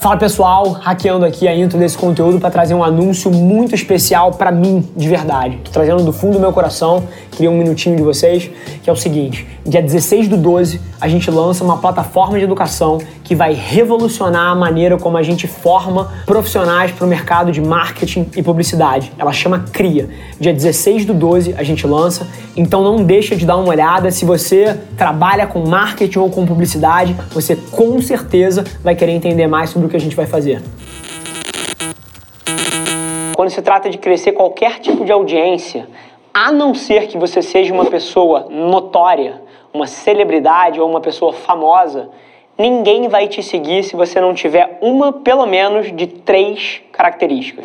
Fala pessoal, hackeando aqui a intro desse conteúdo para trazer um anúncio muito especial para mim, de verdade. Tô trazendo do fundo do meu coração, queria um minutinho de vocês, que é o seguinte: dia 16 do 12, a gente lança uma plataforma de educação que vai revolucionar a maneira como a gente forma profissionais para o mercado de marketing e publicidade. Ela chama CRIA. Dia 16 do 12 a gente lança, então não deixa de dar uma olhada. Se você trabalha com marketing ou com publicidade, você com certeza vai querer entender mais sobre o que a gente vai fazer. Quando se trata de crescer qualquer tipo de audiência, a não ser que você seja uma pessoa notória, uma celebridade ou uma pessoa famosa, ninguém vai te seguir se você não tiver uma, pelo menos, de três características.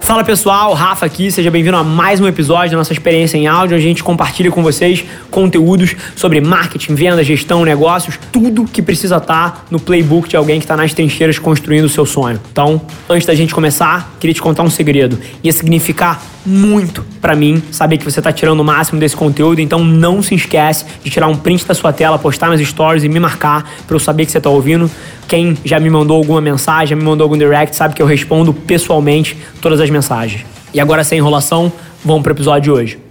Fala pessoal, Rafa aqui, seja bem-vindo a mais um episódio da nossa experiência em áudio, a gente compartilha com vocês conteúdos sobre marketing, venda, gestão, negócios, tudo que precisa estar no playbook de alguém que está nas trincheiras construindo o seu sonho. Então, antes da gente começar, queria te contar um segredo. Ia significar muito para mim saber que você está tirando o máximo desse conteúdo, então não se esquece de tirar um print da sua tela, postar nas stories e me marcar para eu saber que você está ouvindo. Quem já me mandou alguma mensagem, já me mandou algum direct, sabe que eu respondo pessoalmente todas as mensagens. E agora, sem enrolação, vamos para o episódio de hoje.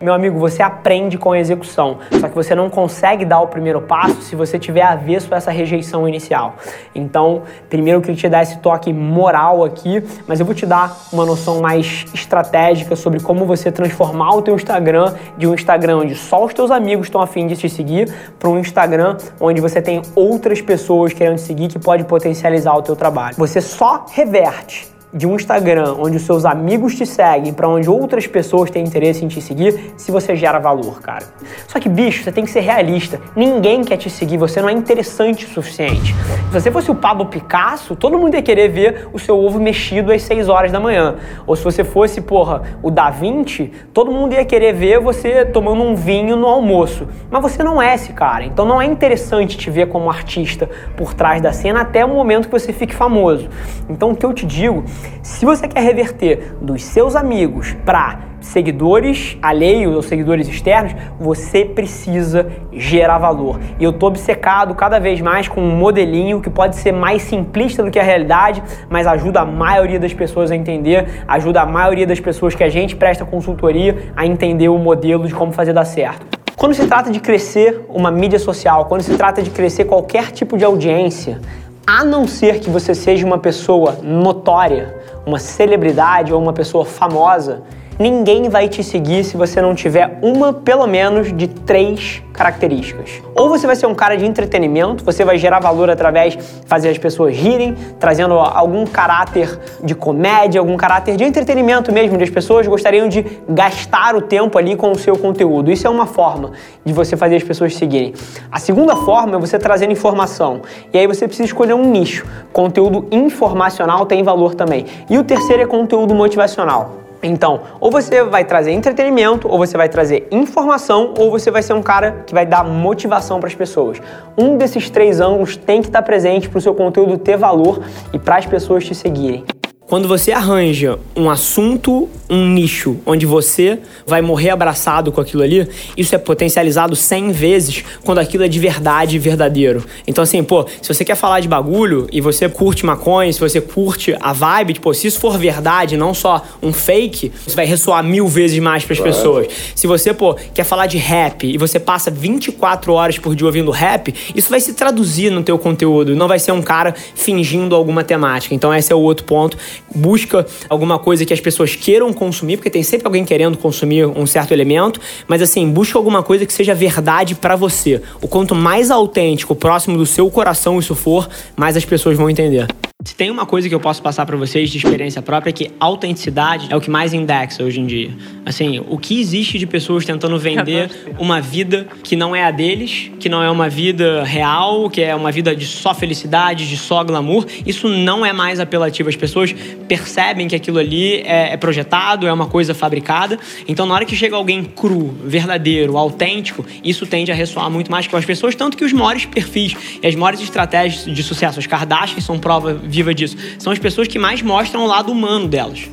Meu amigo, você aprende com a execução, só que você não consegue dar o primeiro passo se você tiver avesso a essa rejeição inicial. Então, primeiro eu queria te dar esse toque moral aqui, mas eu vou te dar uma noção mais estratégica sobre como você transformar o teu Instagram de um Instagram onde só os teus amigos estão afim de te seguir para um Instagram onde você tem outras pessoas querendo te seguir que pode potencializar o teu trabalho. Você só reverte de um Instagram onde os seus amigos te seguem, para onde outras pessoas têm interesse em te seguir, se você gera valor, cara. Só que, bicho, você tem que ser realista. Ninguém quer te seguir, você não é interessante o suficiente. Se você fosse o Pablo Picasso, todo mundo ia querer ver o seu ovo mexido às 6 horas da manhã. Ou se você fosse, porra, o Da Vinci, todo mundo ia querer ver você tomando um vinho no almoço. Mas você não é esse cara. Então não é interessante te ver como artista por trás da cena até o momento que você fique famoso. Então o que eu te digo se você quer reverter dos seus amigos para seguidores alheios ou seguidores externos, você precisa gerar valor. E eu tô obcecado cada vez mais com um modelinho que pode ser mais simplista do que a realidade, mas ajuda a maioria das pessoas a entender, ajuda a maioria das pessoas que a gente presta consultoria a entender o modelo de como fazer dar certo. Quando se trata de crescer uma mídia social, quando se trata de crescer qualquer tipo de audiência, a não ser que você seja uma pessoa notória, uma celebridade ou uma pessoa famosa, ninguém vai te seguir se você não tiver uma, pelo menos, de três características. Ou você vai ser um cara de entretenimento, você vai gerar valor através de fazer as pessoas rirem, trazendo algum caráter de comédia, algum caráter de entretenimento mesmo, de as pessoas gostariam de gastar o tempo ali com o seu conteúdo. Isso é uma forma de você fazer as pessoas seguirem. A segunda forma é você trazendo informação. E aí você precisa escolher um nicho. Conteúdo informacional tem valor também. E o terceiro é conteúdo motivacional. Então, ou você vai trazer entretenimento, ou você vai trazer informação, ou você vai ser um cara que vai dar motivação para as pessoas. Um desses três ângulos tem que estar presente para o seu conteúdo ter valor e para as pessoas te seguirem. Quando você arranja um assunto, um nicho, onde você vai morrer abraçado com aquilo ali, isso é potencializado 100 vezes quando aquilo é de verdade verdadeiro. Então, assim, pô, se você quer falar de bagulho e você curte maconha, se você curte a vibe, tipo, se isso for verdade, não só um fake, isso vai ressoar mil vezes mais para as claro. pessoas. Se você, pô, quer falar de rap e você passa 24 horas por dia ouvindo rap, isso vai se traduzir no teu conteúdo, não vai ser um cara fingindo alguma temática. Então, esse é o outro ponto busca alguma coisa que as pessoas queiram consumir, porque tem sempre alguém querendo consumir um certo elemento, mas assim, busca alguma coisa que seja verdade para você. O quanto mais autêntico, próximo do seu coração isso for, mais as pessoas vão entender. Se tem uma coisa que eu posso passar para vocês de experiência própria é que autenticidade é o que mais indexa hoje em dia. Assim, o que existe de pessoas tentando vender uma vida que não é a deles, que não é uma vida real, que é uma vida de só felicidade, de só glamour, isso não é mais apelativo. As pessoas percebem que aquilo ali é, é projetado, é uma coisa fabricada. Então, na hora que chega alguém cru, verdadeiro, autêntico, isso tende a ressoar muito mais com as pessoas, tanto que os maiores perfis e as maiores estratégias de sucesso, as Kardashian são prova viva disso. São as pessoas que mais mostram o lado humano delas.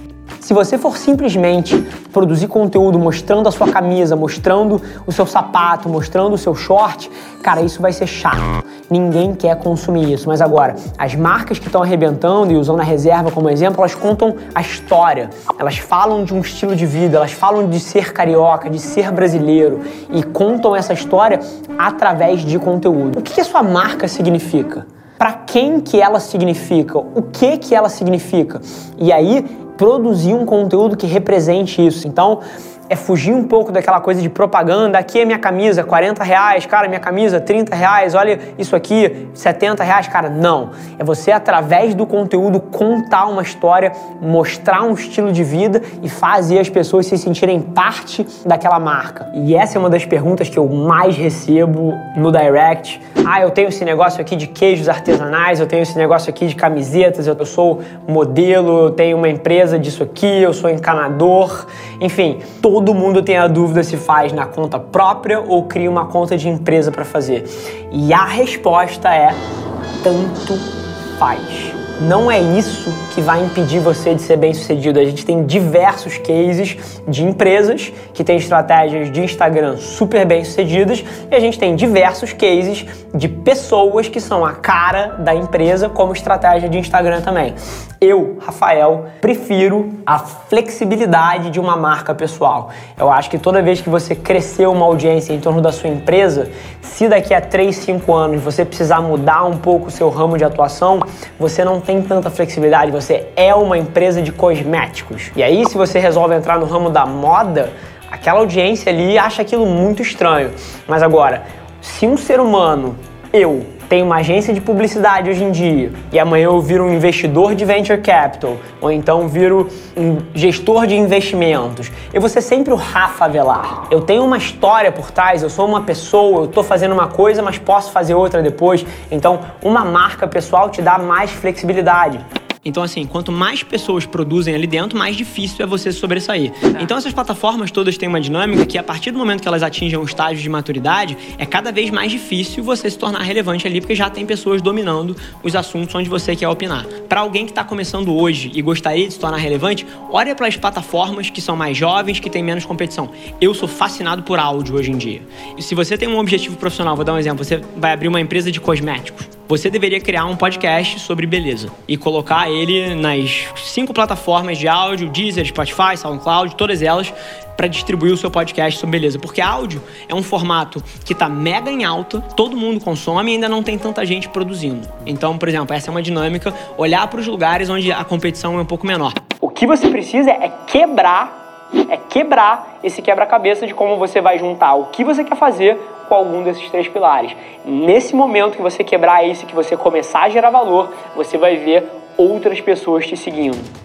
Se você for simplesmente produzir conteúdo mostrando a sua camisa, mostrando o seu sapato, mostrando o seu short, cara, isso vai ser chato. Ninguém quer consumir isso. Mas agora, as marcas que estão arrebentando e usando a reserva como exemplo, elas contam a história. Elas falam de um estilo de vida, elas falam de ser carioca, de ser brasileiro e contam essa história através de conteúdo. O que a sua marca significa? Para quem que ela significa? O que que ela significa? E aí produzir um conteúdo que represente isso. Então, é fugir um pouco daquela coisa de propaganda. Aqui é minha camisa, 40 reais, cara, minha camisa, 30 reais, olha isso aqui, 70 reais, cara. Não. É você, através do conteúdo, contar uma história, mostrar um estilo de vida e fazer as pessoas se sentirem parte daquela marca. E essa é uma das perguntas que eu mais recebo no direct. Ah, eu tenho esse negócio aqui de queijos artesanais, eu tenho esse negócio aqui de camisetas, eu sou modelo, eu tenho uma empresa disso aqui, eu sou encanador. Enfim, todo todo mundo tem a dúvida se faz na conta própria ou cria uma conta de empresa para fazer. E a resposta é tanto faz não é isso que vai impedir você de ser bem sucedido. A gente tem diversos cases de empresas que têm estratégias de Instagram super bem sucedidas e a gente tem diversos cases de pessoas que são a cara da empresa como estratégia de Instagram também. Eu, Rafael, prefiro a flexibilidade de uma marca pessoal. Eu acho que toda vez que você crescer uma audiência em torno da sua empresa, se daqui a 3, 5 anos você precisar mudar um pouco o seu ramo de atuação, você não tem tanta flexibilidade, você é uma empresa de cosméticos. E aí, se você resolve entrar no ramo da moda, aquela audiência ali acha aquilo muito estranho. Mas agora, se um ser humano, eu, tenho uma agência de publicidade hoje em dia e amanhã eu viro um investidor de venture capital ou então viro um gestor de investimentos, eu vou ser sempre o Rafa Velar. Eu tenho uma história por trás, eu sou uma pessoa, eu estou fazendo uma coisa, mas posso fazer outra depois. Então, uma marca pessoal te dá mais flexibilidade. Então, assim, quanto mais pessoas produzem ali dentro, mais difícil é você sobressair. Tá. Então, essas plataformas todas têm uma dinâmica que, a partir do momento que elas atingem um estágio de maturidade, é cada vez mais difícil você se tornar relevante ali, porque já tem pessoas dominando os assuntos onde você quer opinar. Para alguém que está começando hoje e gostaria de se tornar relevante, olha para as plataformas que são mais jovens, que têm menos competição. Eu sou fascinado por áudio hoje em dia. E se você tem um objetivo profissional, vou dar um exemplo, você vai abrir uma empresa de cosméticos você deveria criar um podcast sobre beleza e colocar ele nas cinco plataformas de áudio, Deezer, Spotify, SoundCloud, todas elas, para distribuir o seu podcast sobre beleza. Porque áudio é um formato que está mega em alta, todo mundo consome e ainda não tem tanta gente produzindo. Então, por exemplo, essa é uma dinâmica, olhar para os lugares onde a competição é um pouco menor. O que você precisa é quebrar é quebrar esse quebra-cabeça de como você vai juntar o que você quer fazer com algum desses três pilares. Nesse momento que você quebrar isso, que você começar a gerar valor, você vai ver outras pessoas te seguindo.